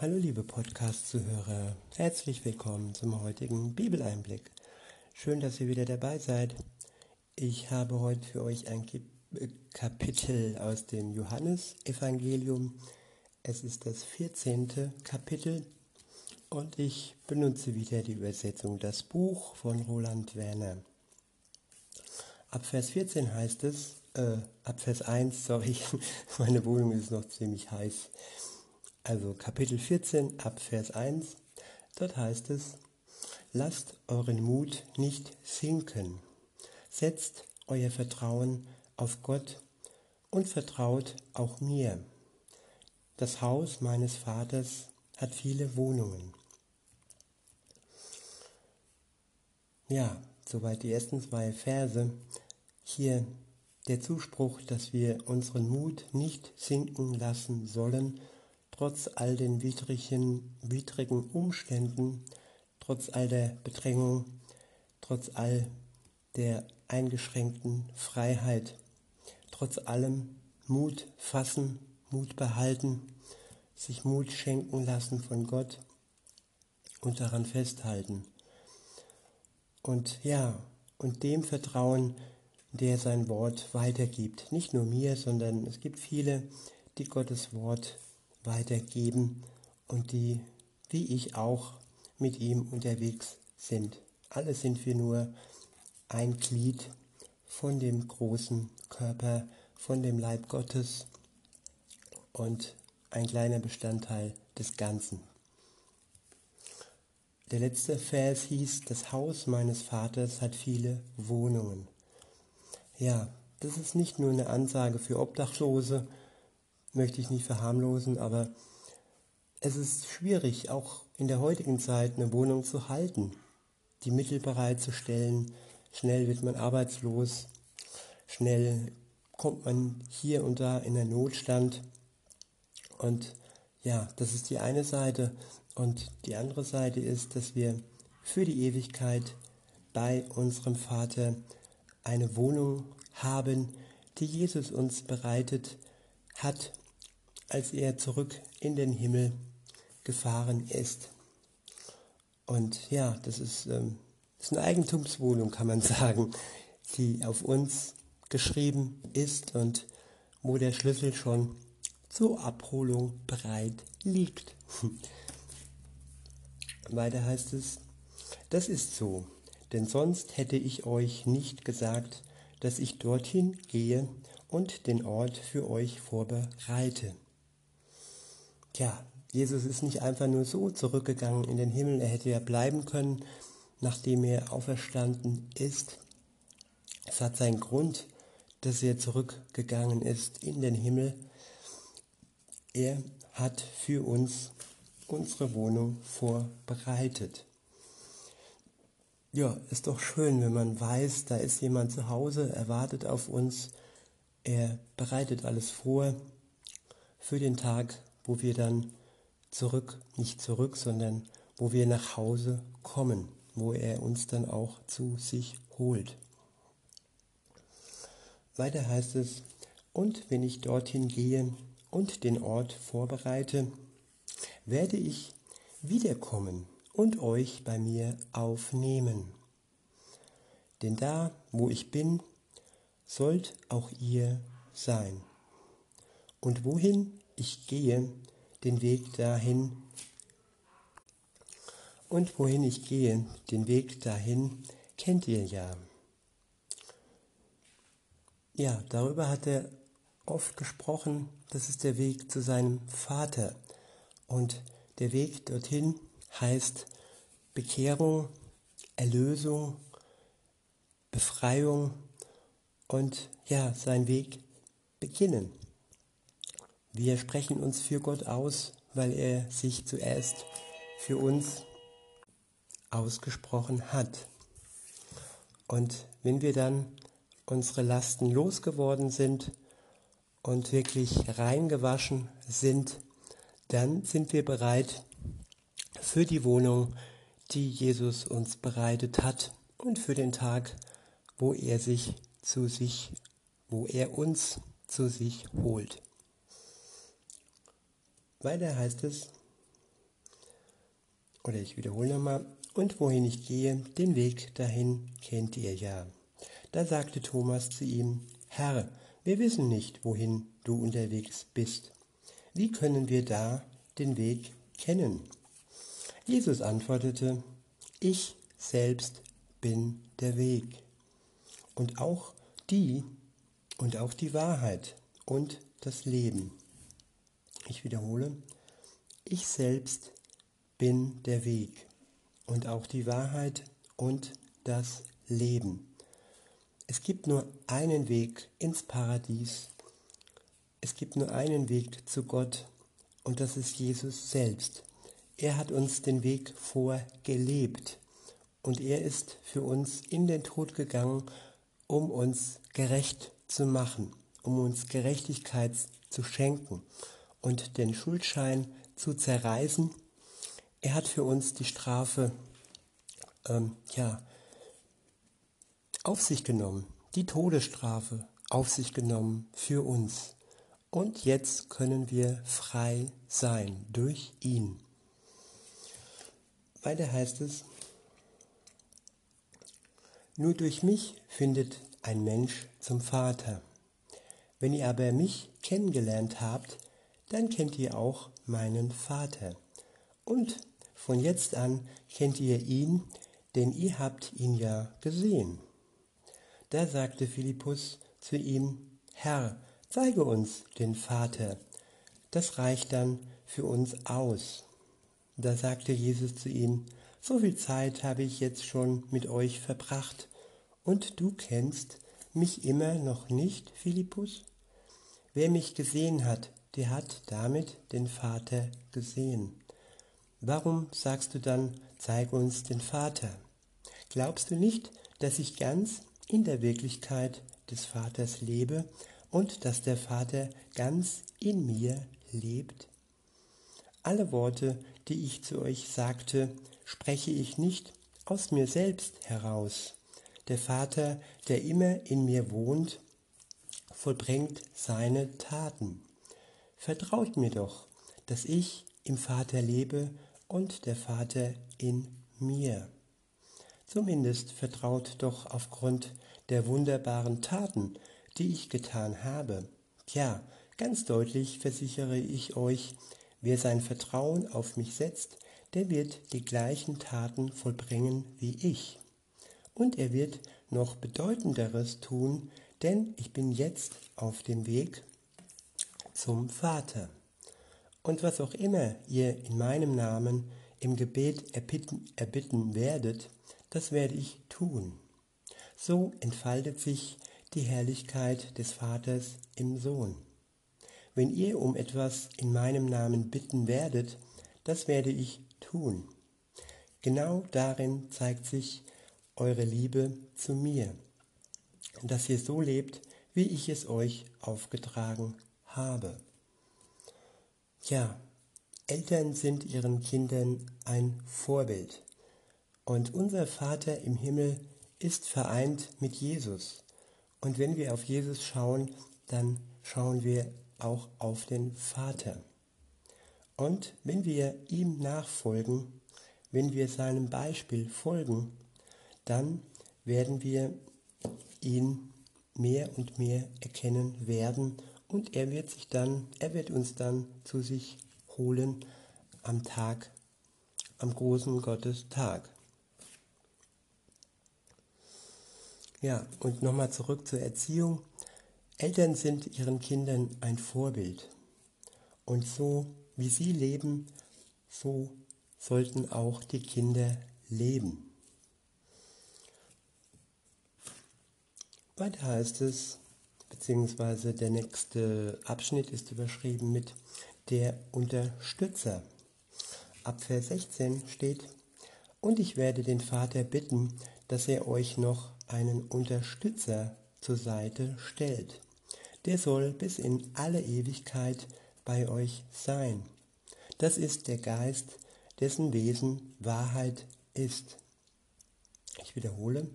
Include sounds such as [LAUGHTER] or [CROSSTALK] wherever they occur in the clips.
Hallo liebe Podcast-Zuhörer, herzlich willkommen zum heutigen Bibeleinblick. Schön, dass ihr wieder dabei seid. Ich habe heute für euch ein Kapitel aus dem Johannesevangelium. Es ist das 14. Kapitel und ich benutze wieder die Übersetzung Das Buch von Roland Werner. Ab Vers 14 heißt es, äh, ab Vers 1, sorry, [LAUGHS] meine Wohnung ist noch ziemlich heiß. Also Kapitel 14 ab Vers 1, dort heißt es, lasst euren Mut nicht sinken, setzt euer Vertrauen auf Gott und vertraut auch mir. Das Haus meines Vaters hat viele Wohnungen. Ja, soweit die ersten zwei Verse. Hier der Zuspruch, dass wir unseren Mut nicht sinken lassen sollen, trotz all den widrigen, widrigen Umständen, trotz all der Bedrängung, trotz all der eingeschränkten Freiheit, trotz allem Mut fassen, Mut behalten, sich Mut schenken lassen von Gott und daran festhalten. Und ja, und dem vertrauen, der sein Wort weitergibt. Nicht nur mir, sondern es gibt viele, die Gottes Wort weitergeben und die, wie ich auch, mit ihm unterwegs sind. Alle sind wir nur ein Glied von dem großen Körper, von dem Leib Gottes und ein kleiner Bestandteil des Ganzen. Der letzte Vers hieß, das Haus meines Vaters hat viele Wohnungen. Ja, das ist nicht nur eine Ansage für Obdachlose, möchte ich nicht verharmlosen, aber es ist schwierig, auch in der heutigen Zeit eine Wohnung zu halten, die Mittel bereitzustellen. Schnell wird man arbeitslos, schnell kommt man hier und da in einen Notstand. Und ja, das ist die eine Seite. Und die andere Seite ist, dass wir für die Ewigkeit bei unserem Vater eine Wohnung haben, die Jesus uns bereitet hat, als er zurück in den Himmel gefahren ist. Und ja, das ist, ähm, ist eine Eigentumswohnung, kann man [LAUGHS] sagen, die auf uns geschrieben ist und wo der Schlüssel schon zur Abholung bereit liegt. [LAUGHS] Weiter heißt es, das ist so, denn sonst hätte ich euch nicht gesagt, dass ich dorthin gehe und den Ort für euch vorbereite. Tja, Jesus ist nicht einfach nur so zurückgegangen in den Himmel, er hätte ja bleiben können, nachdem er auferstanden ist. Es hat seinen Grund, dass er zurückgegangen ist in den Himmel. Er hat für uns unsere Wohnung vorbereitet. Ja, ist doch schön, wenn man weiß, da ist jemand zu Hause, er wartet auf uns, er bereitet alles vor für den Tag, wo wir dann zurück, nicht zurück, sondern wo wir nach Hause kommen, wo er uns dann auch zu sich holt. Weiter heißt es, und wenn ich dorthin gehe und den Ort vorbereite, werde ich wiederkommen und euch bei mir aufnehmen. Denn da, wo ich bin, sollt auch ihr sein. Und wohin ich gehe, den Weg dahin, und wohin ich gehe, den Weg dahin, kennt ihr ja. Ja, darüber hat er oft gesprochen, das ist der Weg zu seinem Vater. Und der Weg dorthin heißt Bekehrung, Erlösung, Befreiung und ja, sein Weg beginnen. Wir sprechen uns für Gott aus, weil er sich zuerst für uns ausgesprochen hat. Und wenn wir dann unsere Lasten losgeworden sind und wirklich reingewaschen sind, dann sind wir bereit für die Wohnung, die Jesus uns bereitet hat und für den Tag, wo er sich zu sich, wo er uns zu sich holt. Weiter heißt es, oder ich wiederhole nochmal, und wohin ich gehe, den Weg dahin kennt ihr ja. Da sagte Thomas zu ihm, Herr, wir wissen nicht, wohin du unterwegs bist. Wie können wir da den Weg kennen? Jesus antwortete, ich selbst bin der Weg und auch die und auch die Wahrheit und das Leben. Ich wiederhole, ich selbst bin der Weg und auch die Wahrheit und das Leben. Es gibt nur einen Weg ins Paradies. Es gibt nur einen Weg zu Gott und das ist Jesus selbst. Er hat uns den Weg vorgelebt und er ist für uns in den Tod gegangen, um uns gerecht zu machen, um uns Gerechtigkeit zu schenken und den Schuldschein zu zerreißen. Er hat für uns die Strafe ähm, ja, auf sich genommen, die Todesstrafe auf sich genommen für uns. Und jetzt können wir frei sein durch ihn. Weiter heißt es, nur durch mich findet ein Mensch zum Vater. Wenn ihr aber mich kennengelernt habt, dann kennt ihr auch meinen Vater. Und von jetzt an kennt ihr ihn, denn ihr habt ihn ja gesehen. Da sagte Philippus zu ihm, Herr, zeige uns den Vater, das reicht dann für uns aus. Da sagte Jesus zu ihm, so viel Zeit habe ich jetzt schon mit euch verbracht, und du kennst mich immer noch nicht, Philippus? Wer mich gesehen hat, der hat damit den Vater gesehen. Warum sagst du dann, zeig uns den Vater? Glaubst du nicht, dass ich ganz in der Wirklichkeit des Vaters lebe und dass der Vater ganz in mir lebt? Alle Worte, die ich zu euch sagte, spreche ich nicht aus mir selbst heraus. Der Vater, der immer in mir wohnt, vollbringt seine Taten. Vertraut mir doch, dass ich im Vater lebe und der Vater in mir. Zumindest vertraut doch aufgrund der wunderbaren Taten, die ich getan habe. Tja, ganz deutlich versichere ich euch, wer sein Vertrauen auf mich setzt, der wird die gleichen Taten vollbringen wie ich. Und er wird noch bedeutenderes tun, denn ich bin jetzt auf dem Weg zum Vater. Und was auch immer ihr in meinem Namen im Gebet erbitten, erbitten werdet, das werde ich tun. So entfaltet sich die Herrlichkeit des Vaters im Sohn. Wenn ihr um etwas in meinem Namen bitten werdet, das werde ich tun. Genau darin zeigt sich eure Liebe zu mir, dass ihr so lebt, wie ich es euch aufgetragen habe. Ja, Eltern sind ihren Kindern ein Vorbild. Und unser Vater im Himmel ist vereint mit Jesus. Und wenn wir auf Jesus schauen, dann schauen wir auch auf den Vater. Und wenn wir ihm nachfolgen, wenn wir seinem Beispiel folgen, dann werden wir ihn mehr und mehr erkennen werden und er wird sich dann, er wird uns dann zu sich holen am Tag, am großen Gottestag. Ja, und nochmal zurück zur Erziehung. Eltern sind ihren Kindern ein Vorbild. Und so wie sie leben, so sollten auch die Kinder leben. Weiter heißt es, beziehungsweise der nächste Abschnitt ist überschrieben mit der Unterstützer. Ab Vers 16 steht, und ich werde den Vater bitten, dass er euch noch einen Unterstützer zur Seite stellt. Der soll bis in alle Ewigkeit bei euch sein. Das ist der Geist, dessen Wesen Wahrheit ist. Ich wiederhole,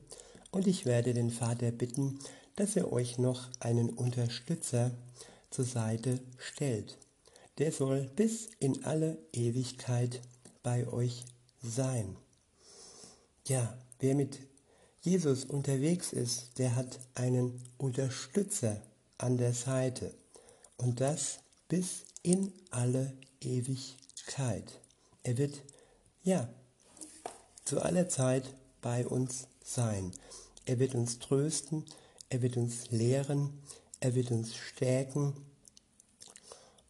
und ich werde den Vater bitten, dass er euch noch einen Unterstützer zur Seite stellt. Der soll bis in alle Ewigkeit bei euch sein. Ja, wer mit Jesus unterwegs ist, der hat einen Unterstützer an der Seite. Und das bis in alle Ewigkeit. Er wird, ja, zu aller Zeit bei uns sein. Er wird uns trösten, er wird uns lehren, er wird uns stärken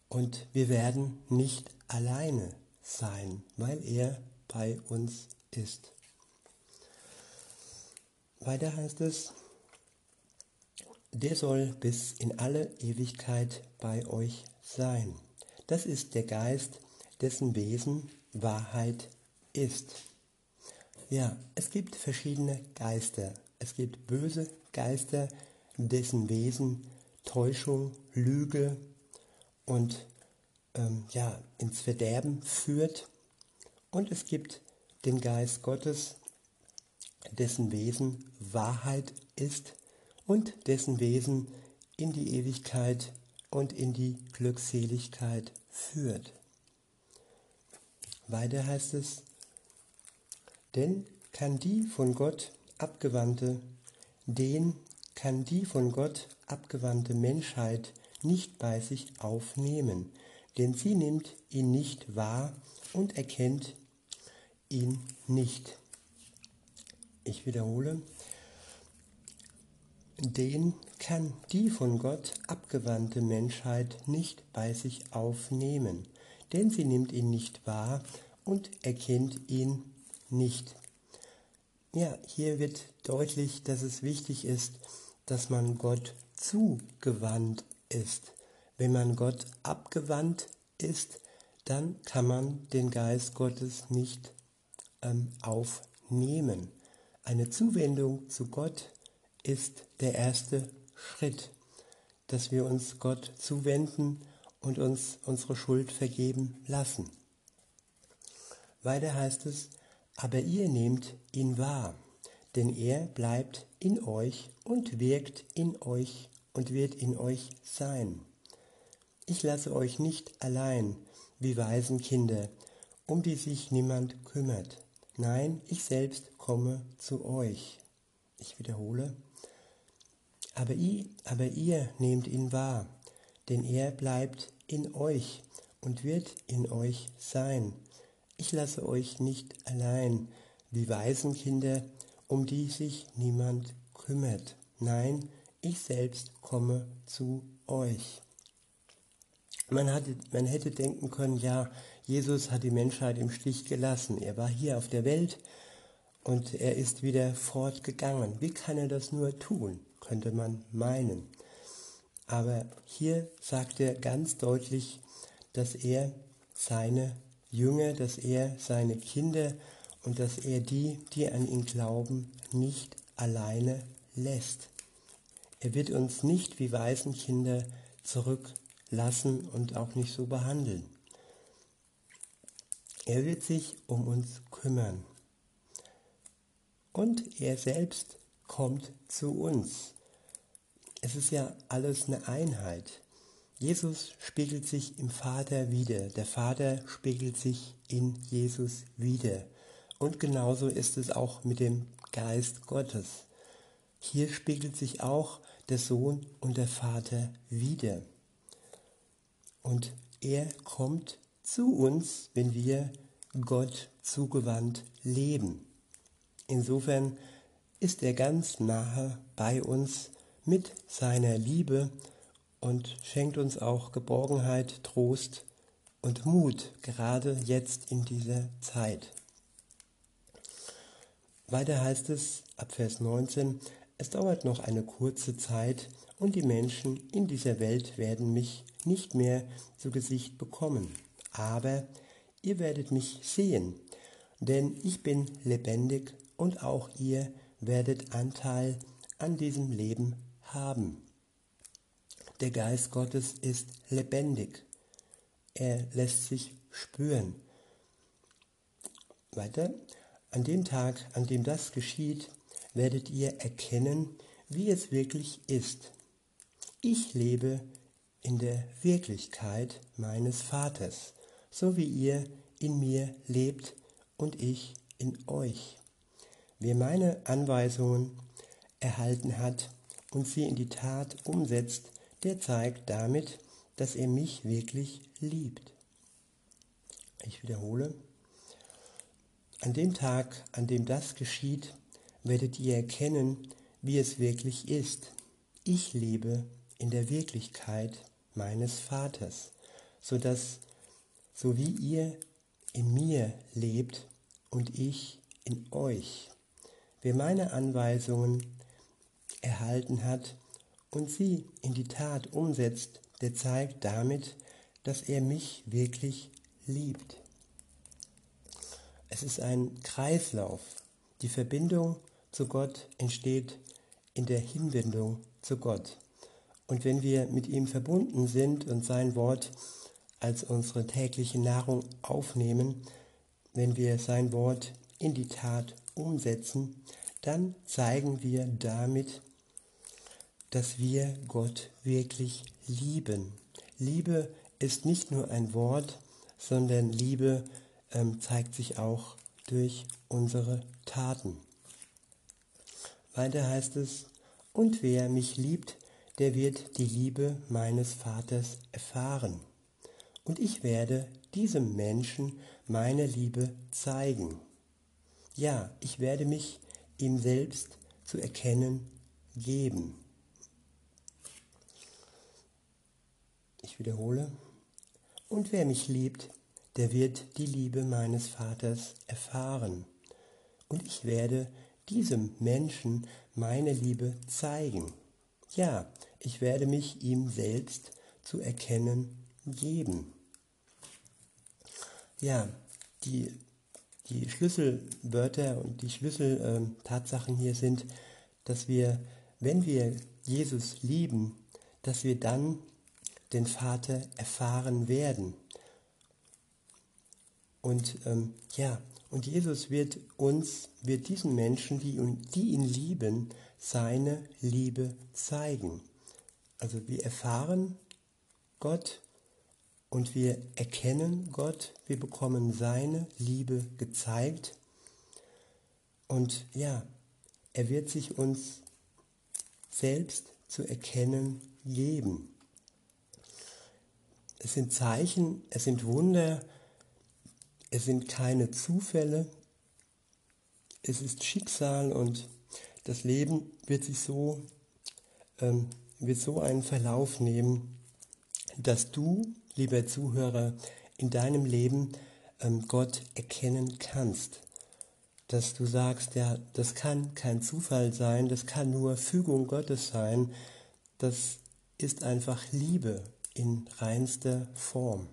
und wir werden nicht alleine sein, weil er bei uns ist. Weiter heißt es, der soll bis in alle Ewigkeit bei euch sein. Das ist der Geist, dessen Wesen Wahrheit ist. Ja, es gibt verschiedene Geister. Es gibt böse Geister, dessen Wesen Täuschung, Lüge und ähm, ja, ins Verderben führt. Und es gibt den Geist Gottes, dessen Wesen Wahrheit ist und dessen Wesen in die Ewigkeit und in die Glückseligkeit führt. Weiter heißt es, denn kann die von Gott abgewandte, den kann die von Gott abgewandte Menschheit nicht bei sich aufnehmen, denn sie nimmt ihn nicht wahr und erkennt ihn nicht. Ich wiederhole, den kann die von Gott abgewandte Menschheit nicht bei sich aufnehmen, denn sie nimmt ihn nicht wahr und erkennt ihn nicht. Ja, hier wird deutlich, dass es wichtig ist, dass man Gott zugewandt ist. Wenn man Gott abgewandt ist, dann kann man den Geist Gottes nicht ähm, aufnehmen. Eine Zuwendung zu Gott ist der erste Schritt, dass wir uns Gott zuwenden und uns unsere Schuld vergeben lassen. Weiter heißt es, aber ihr nehmt ihn wahr, denn er bleibt in euch und wirkt in euch und wird in euch sein. Ich lasse euch nicht allein wie Waisenkinder, um die sich niemand kümmert. Nein, ich selbst komme zu euch. Ich wiederhole. Aber ihr, aber ihr nehmt ihn wahr, denn er bleibt in euch und wird in euch sein. Ich lasse euch nicht allein wie Waisenkinder, um die sich niemand kümmert. Nein, ich selbst komme zu euch. Man, hatte, man hätte denken können, ja, Jesus hat die Menschheit im Stich gelassen. Er war hier auf der Welt und er ist wieder fortgegangen. Wie kann er das nur tun, könnte man meinen. Aber hier sagt er ganz deutlich, dass er seine Jünger, dass er seine Kinder und dass er die, die an ihn glauben, nicht alleine lässt. Er wird uns nicht wie Waisenkinder zurücklassen und auch nicht so behandeln. Er wird sich um uns kümmern. Und er selbst kommt zu uns. Es ist ja alles eine Einheit. Jesus spiegelt sich im Vater wieder. Der Vater spiegelt sich in Jesus wieder. Und genauso ist es auch mit dem Geist Gottes. Hier spiegelt sich auch der Sohn und der Vater wieder. Und er kommt zu uns, wenn wir Gott zugewandt leben. Insofern ist er ganz nahe bei uns mit seiner Liebe und schenkt uns auch Geborgenheit, Trost und Mut, gerade jetzt in dieser Zeit. Weiter heißt es ab Vers 19, es dauert noch eine kurze Zeit und die Menschen in dieser Welt werden mich nicht mehr zu Gesicht bekommen. Aber ihr werdet mich sehen, denn ich bin lebendig und auch ihr werdet Anteil an diesem Leben haben. Der Geist Gottes ist lebendig. Er lässt sich spüren. Weiter, an dem Tag, an dem das geschieht, werdet ihr erkennen, wie es wirklich ist. Ich lebe in der Wirklichkeit meines Vaters, so wie ihr in mir lebt und ich in euch. Wer meine Anweisungen erhalten hat und sie in die Tat umsetzt, der zeigt damit, dass er mich wirklich liebt. Ich wiederhole. An dem Tag, an dem das geschieht, werdet ihr erkennen, wie es wirklich ist. Ich lebe in der Wirklichkeit meines Vaters, so dass so wie ihr in mir lebt und ich in euch. Wer meine Anweisungen erhalten hat und sie in die Tat umsetzt, der zeigt damit, dass er mich wirklich liebt. Es ist ein Kreislauf. Die Verbindung zu Gott entsteht in der Hinwendung zu Gott. Und wenn wir mit ihm verbunden sind und sein Wort als unsere tägliche Nahrung aufnehmen, wenn wir sein Wort in die Tat umsetzen, dann zeigen wir damit, dass wir Gott wirklich lieben. Liebe ist nicht nur ein Wort, sondern Liebe ähm, zeigt sich auch durch unsere Taten. Weiter heißt es, und wer mich liebt, der wird die Liebe meines Vaters erfahren. Und ich werde diesem Menschen meine Liebe zeigen. Ja, ich werde mich ihm selbst zu erkennen geben. Wiederhole. Und wer mich liebt, der wird die Liebe meines Vaters erfahren. Und ich werde diesem Menschen meine Liebe zeigen. Ja, ich werde mich ihm selbst zu erkennen geben. Ja, die, die Schlüsselwörter und die Schlüsseltatsachen hier sind, dass wir, wenn wir Jesus lieben, dass wir dann den Vater erfahren werden. Und ähm, ja, und Jesus wird uns, wird diesen Menschen, die, die ihn lieben, seine Liebe zeigen. Also wir erfahren Gott und wir erkennen Gott, wir bekommen seine Liebe gezeigt. Und ja, er wird sich uns selbst zu erkennen geben. Es sind Zeichen, es sind Wunder, es sind keine Zufälle, es ist Schicksal und das Leben wird sich so, ähm, wird so einen Verlauf nehmen, dass du, lieber Zuhörer, in deinem Leben ähm, Gott erkennen kannst. Dass du sagst, ja, das kann kein Zufall sein, das kann nur Fügung Gottes sein, das ist einfach Liebe in reinster Form.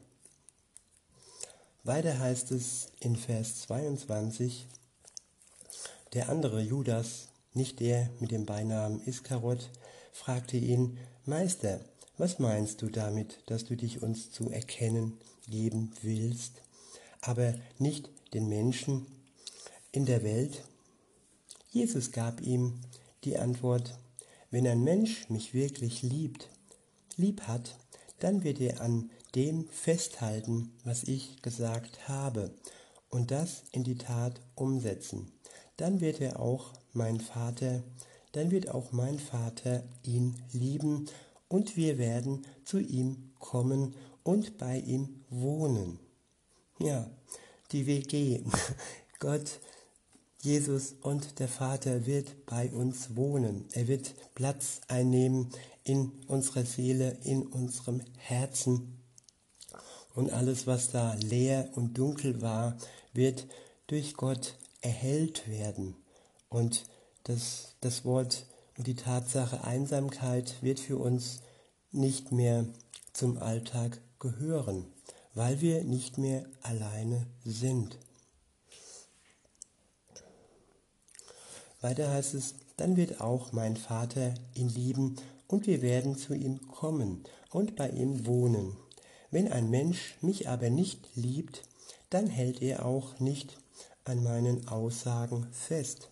Weiter heißt es in Vers 22, der andere Judas, nicht der mit dem Beinamen Iskarot, fragte ihn, Meister, was meinst du damit, dass du dich uns zu erkennen geben willst, aber nicht den Menschen in der Welt? Jesus gab ihm die Antwort, wenn ein Mensch mich wirklich liebt, lieb hat, dann wird er an dem festhalten, was ich gesagt habe, und das in die Tat umsetzen. Dann wird er auch mein Vater, dann wird auch mein Vater ihn lieben, und wir werden zu ihm kommen und bei ihm wohnen. Ja, die WG. [LAUGHS] Gott, Jesus und der Vater wird bei uns wohnen. Er wird Platz einnehmen in unserer Seele, in unserem Herzen und alles, was da leer und dunkel war, wird durch Gott erhellt werden. Und das, das Wort und die Tatsache Einsamkeit wird für uns nicht mehr zum Alltag gehören, weil wir nicht mehr alleine sind. Weiter heißt es, dann wird auch mein Vater ihn lieben und wir werden zu ihm kommen und bei ihm wohnen. Wenn ein Mensch mich aber nicht liebt, dann hält er auch nicht an meinen Aussagen fest.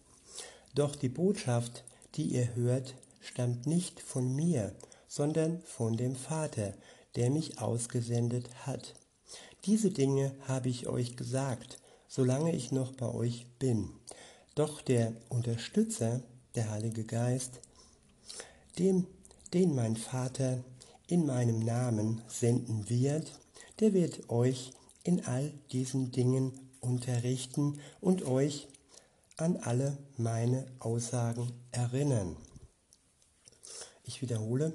Doch die Botschaft, die ihr hört, stammt nicht von mir, sondern von dem Vater, der mich ausgesendet hat. Diese Dinge habe ich euch gesagt, solange ich noch bei euch bin. Doch der Unterstützer, der Heilige Geist, dem, den mein Vater in meinem Namen senden wird, der wird euch in all diesen Dingen unterrichten und euch an alle meine Aussagen erinnern. Ich wiederhole,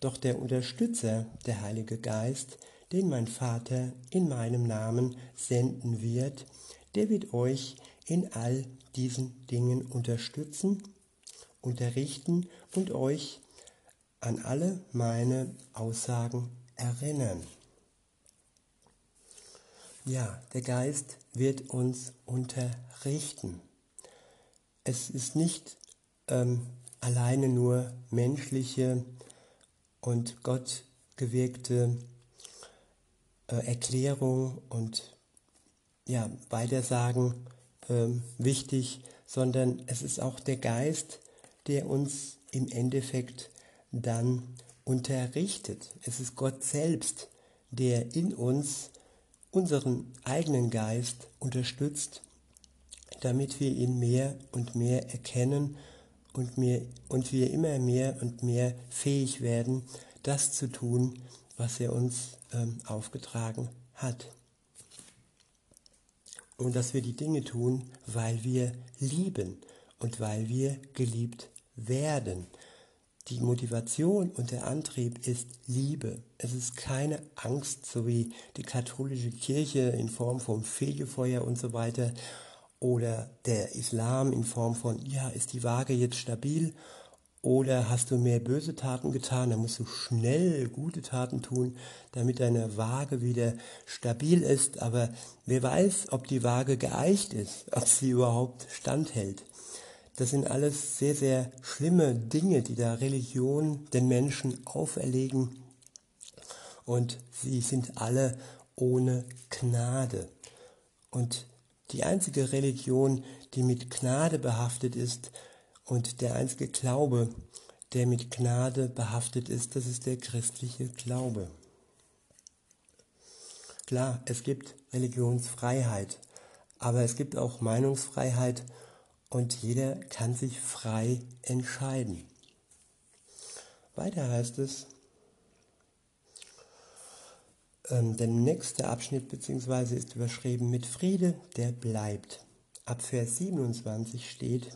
doch der Unterstützer, der Heilige Geist, den mein Vater in meinem Namen senden wird, der wird euch in all diesen Dingen unterstützen, unterrichten und euch an alle meine Aussagen erinnern. Ja, der Geist wird uns unterrichten. Es ist nicht ähm, alleine nur menschliche und Gott gewirkte äh, Erklärung und ja, Weitersagen äh, wichtig, sondern es ist auch der Geist, der uns im Endeffekt dann unterrichtet. Es ist Gott selbst, der in uns unseren eigenen Geist unterstützt, damit wir ihn mehr und mehr erkennen und, mehr, und wir immer mehr und mehr fähig werden, das zu tun, was er uns ähm, aufgetragen hat. Und dass wir die Dinge tun, weil wir lieben und weil wir geliebt werden. Die Motivation und der Antrieb ist Liebe. Es ist keine Angst, so wie die katholische Kirche in Form von Fegefeuer und so weiter oder der Islam in Form von, ja, ist die Waage jetzt stabil oder hast du mehr böse Taten getan, dann musst du schnell gute Taten tun, damit deine Waage wieder stabil ist. Aber wer weiß, ob die Waage geeicht ist, ob sie überhaupt standhält. Das sind alles sehr, sehr schlimme Dinge, die da Religion den Menschen auferlegen. Und sie sind alle ohne Gnade. Und die einzige Religion, die mit Gnade behaftet ist und der einzige Glaube, der mit Gnade behaftet ist, das ist der christliche Glaube. Klar, es gibt Religionsfreiheit, aber es gibt auch Meinungsfreiheit und jeder kann sich frei entscheiden. Weiter heißt es, ähm, der nächste Abschnitt bzw. ist überschrieben mit Friede, der bleibt. Ab Vers 27 steht,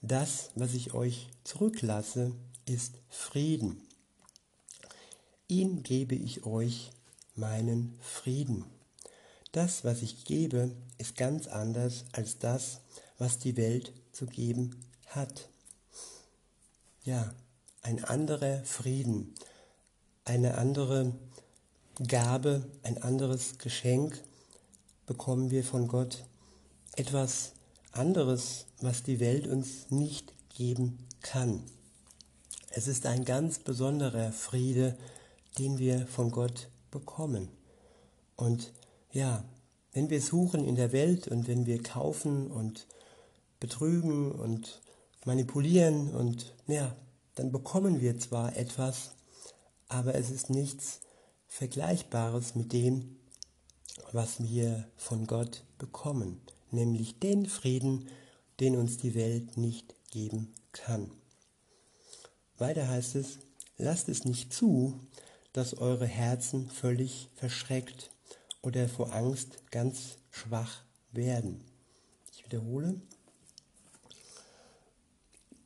das, was ich euch zurücklasse, ist Frieden. Ihn gebe ich euch meinen Frieden. Das, was ich gebe, ist ganz anders als das, was die Welt zu geben hat. Ja, ein anderer Frieden, eine andere Gabe, ein anderes Geschenk bekommen wir von Gott. Etwas anderes, was die Welt uns nicht geben kann. Es ist ein ganz besonderer Friede, den wir von Gott bekommen. Und ja, wenn wir suchen in der Welt und wenn wir kaufen und betrügen und manipulieren und ja, dann bekommen wir zwar etwas, aber es ist nichts Vergleichbares mit dem, was wir von Gott bekommen, nämlich den Frieden, den uns die Welt nicht geben kann. Weiter heißt es, lasst es nicht zu, dass eure Herzen völlig verschreckt oder vor Angst ganz schwach werden. Ich wiederhole,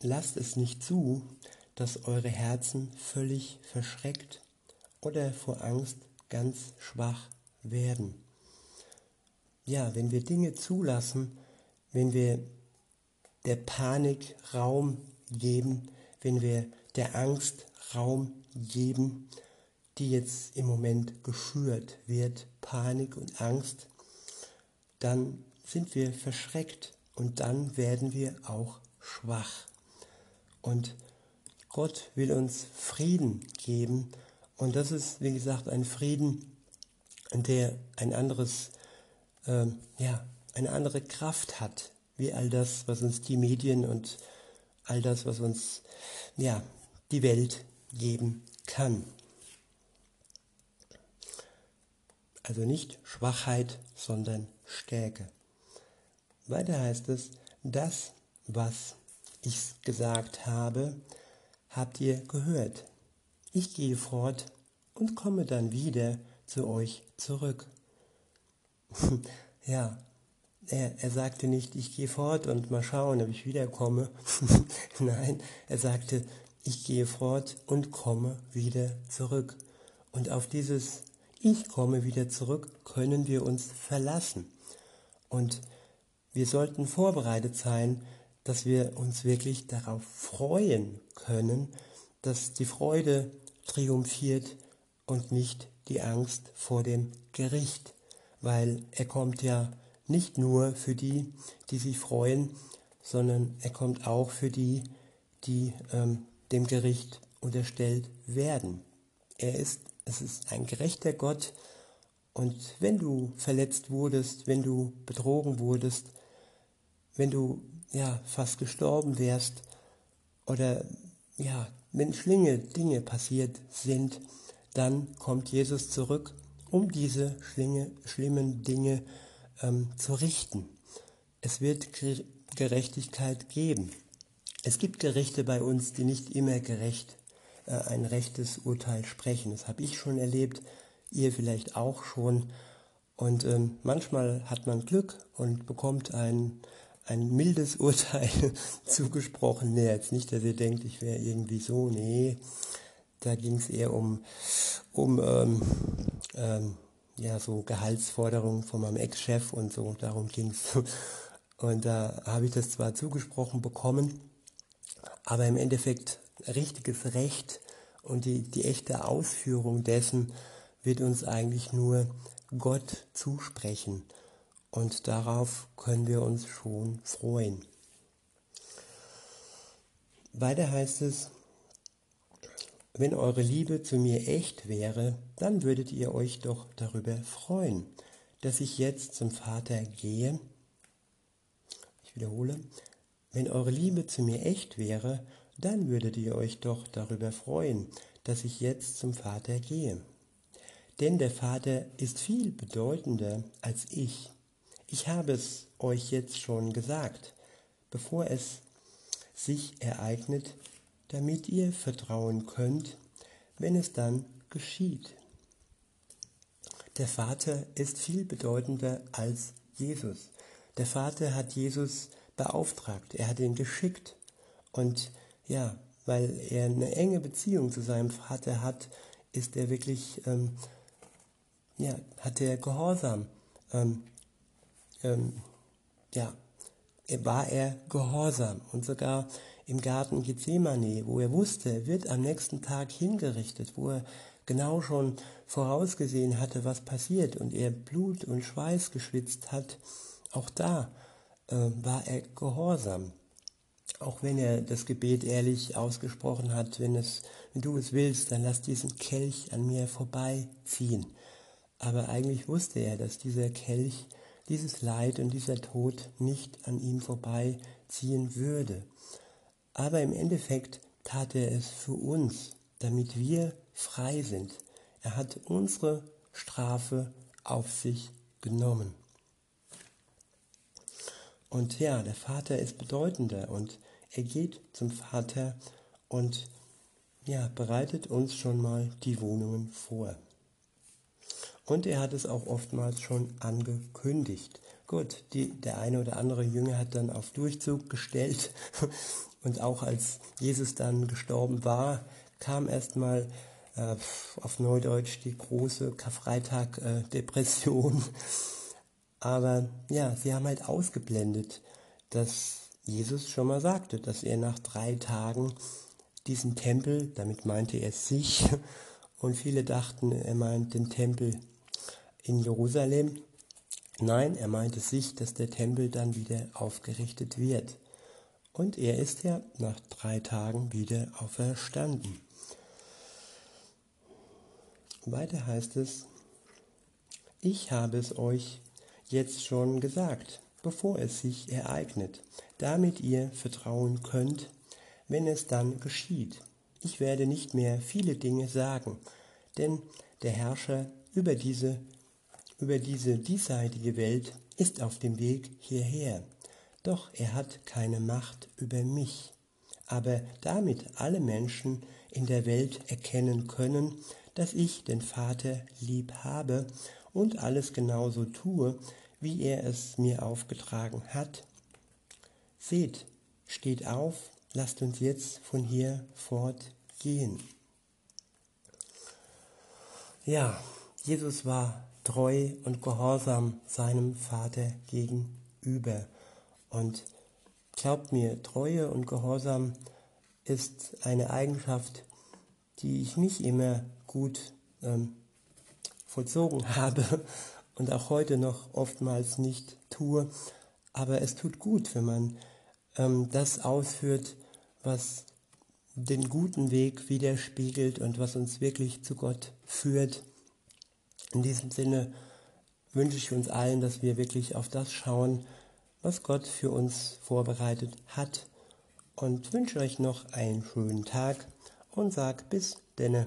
lasst es nicht zu, dass eure Herzen völlig verschreckt oder vor Angst ganz schwach werden. Ja, wenn wir Dinge zulassen, wenn wir der Panik Raum geben, wenn wir der Angst Raum geben, die jetzt im Moment geschürt wird, Panik und Angst, dann sind wir verschreckt und dann werden wir auch schwach. Und Gott will uns Frieden geben und das ist, wie gesagt, ein Frieden, der ein anderes, äh, ja, eine andere Kraft hat, wie all das, was uns die Medien und all das, was uns, ja, die Welt geben kann. Also nicht Schwachheit, sondern Stärke. Weiter heißt es, das, was ich gesagt habe, habt ihr gehört. Ich gehe fort und komme dann wieder zu euch zurück. [LAUGHS] ja, er, er sagte nicht, ich gehe fort und mal schauen, ob ich wiederkomme. [LAUGHS] Nein, er sagte, ich gehe fort und komme wieder zurück. Und auf dieses Ich komme wieder zurück können wir uns verlassen. Und wir sollten vorbereitet sein, dass wir uns wirklich darauf freuen können, dass die Freude triumphiert und nicht die Angst vor dem Gericht, weil er kommt ja nicht nur für die, die sich freuen, sondern er kommt auch für die, die ähm, dem Gericht unterstellt werden. Er ist, es ist ein gerechter Gott und wenn du verletzt wurdest, wenn du betrogen wurdest, wenn du ja fast gestorben wärst oder ja, wenn schlinge Dinge passiert sind, dann kommt Jesus zurück, um diese schlinge, schlimmen Dinge ähm, zu richten. Es wird Gerechtigkeit geben. Es gibt Gerichte bei uns, die nicht immer gerecht äh, ein rechtes Urteil sprechen. Das habe ich schon erlebt, ihr vielleicht auch schon. Und ähm, manchmal hat man Glück und bekommt ein, ein mildes Urteil [LAUGHS] zugesprochen. Nee, jetzt nicht, dass ihr denkt, ich wäre irgendwie so. Nee, da ging es eher um, um ähm, ähm, ja, so Gehaltsforderungen von meinem Ex-Chef und so, darum ging es. [LAUGHS] Und da habe ich das zwar zugesprochen bekommen, aber im Endeffekt richtiges Recht und die, die echte Ausführung dessen wird uns eigentlich nur Gott zusprechen. Und darauf können wir uns schon freuen. Weiter heißt es, wenn eure Liebe zu mir echt wäre, dann würdet ihr euch doch darüber freuen, dass ich jetzt zum Vater gehe. Ich wiederhole, wenn eure Liebe zu mir echt wäre, dann würdet ihr euch doch darüber freuen, dass ich jetzt zum Vater gehe. Denn der Vater ist viel bedeutender als ich. Ich habe es euch jetzt schon gesagt, bevor es sich ereignet, damit ihr vertrauen könnt, wenn es dann geschieht. Der Vater ist viel bedeutender als Jesus. Der Vater hat Jesus beauftragt, er hat ihn geschickt. Und ja, weil er eine enge Beziehung zu seinem Vater hat, ist er wirklich, ähm, ja, hat er Gehorsam. Ähm, ähm, ja, war er gehorsam. Und sogar im Garten Gethsemane, wo er wusste, er wird am nächsten Tag hingerichtet, wo er genau schon vorausgesehen hatte, was passiert und er Blut und Schweiß geschwitzt hat, auch da äh, war er gehorsam. Auch wenn er das Gebet ehrlich ausgesprochen hat, wenn, es, wenn du es willst, dann lass diesen Kelch an mir vorbeiziehen. Aber eigentlich wusste er, dass dieser Kelch, dieses Leid und dieser Tod nicht an ihm vorbeiziehen würde. Aber im Endeffekt tat er es für uns, damit wir frei sind. Er hat unsere Strafe auf sich genommen. Und ja, der Vater ist bedeutender und er geht zum Vater und ja, bereitet uns schon mal die Wohnungen vor. Und er hat es auch oftmals schon angekündigt. Gut, die, der eine oder andere Jünger hat dann auf Durchzug gestellt [LAUGHS] und auch als Jesus dann gestorben war, kam erstmal äh, auf Neudeutsch die große Karfreitag-Depression. Äh, [LAUGHS] Aber ja, sie haben halt ausgeblendet, dass Jesus schon mal sagte, dass er nach drei Tagen diesen Tempel, damit meinte er sich, [LAUGHS] und viele dachten, er meint den Tempel in Jerusalem. Nein, er meinte sich, dass der Tempel dann wieder aufgerichtet wird. Und er ist ja nach drei Tagen wieder auferstanden. Weiter heißt es, ich habe es euch jetzt schon gesagt, bevor es sich ereignet, damit ihr vertrauen könnt, wenn es dann geschieht. Ich werde nicht mehr viele Dinge sagen, denn der Herrscher über diese, über diese diesseitige Welt ist auf dem Weg hierher, doch er hat keine Macht über mich. Aber damit alle Menschen in der Welt erkennen können, dass ich den Vater lieb habe und alles genauso tue, wie er es mir aufgetragen hat. Seht, steht auf, lasst uns jetzt von hier fortgehen. Ja, Jesus war treu und gehorsam seinem Vater gegenüber. Und glaubt mir, Treue und Gehorsam ist eine Eigenschaft, die ich nicht immer gut ähm, vollzogen [LAUGHS] habe und auch heute noch oftmals nicht tue. Aber es tut gut, wenn man ähm, das ausführt, was den guten Weg widerspiegelt und was uns wirklich zu Gott führt. In diesem Sinne wünsche ich uns allen, dass wir wirklich auf das schauen, was Gott für uns vorbereitet hat und wünsche euch noch einen schönen Tag und sag bis denne.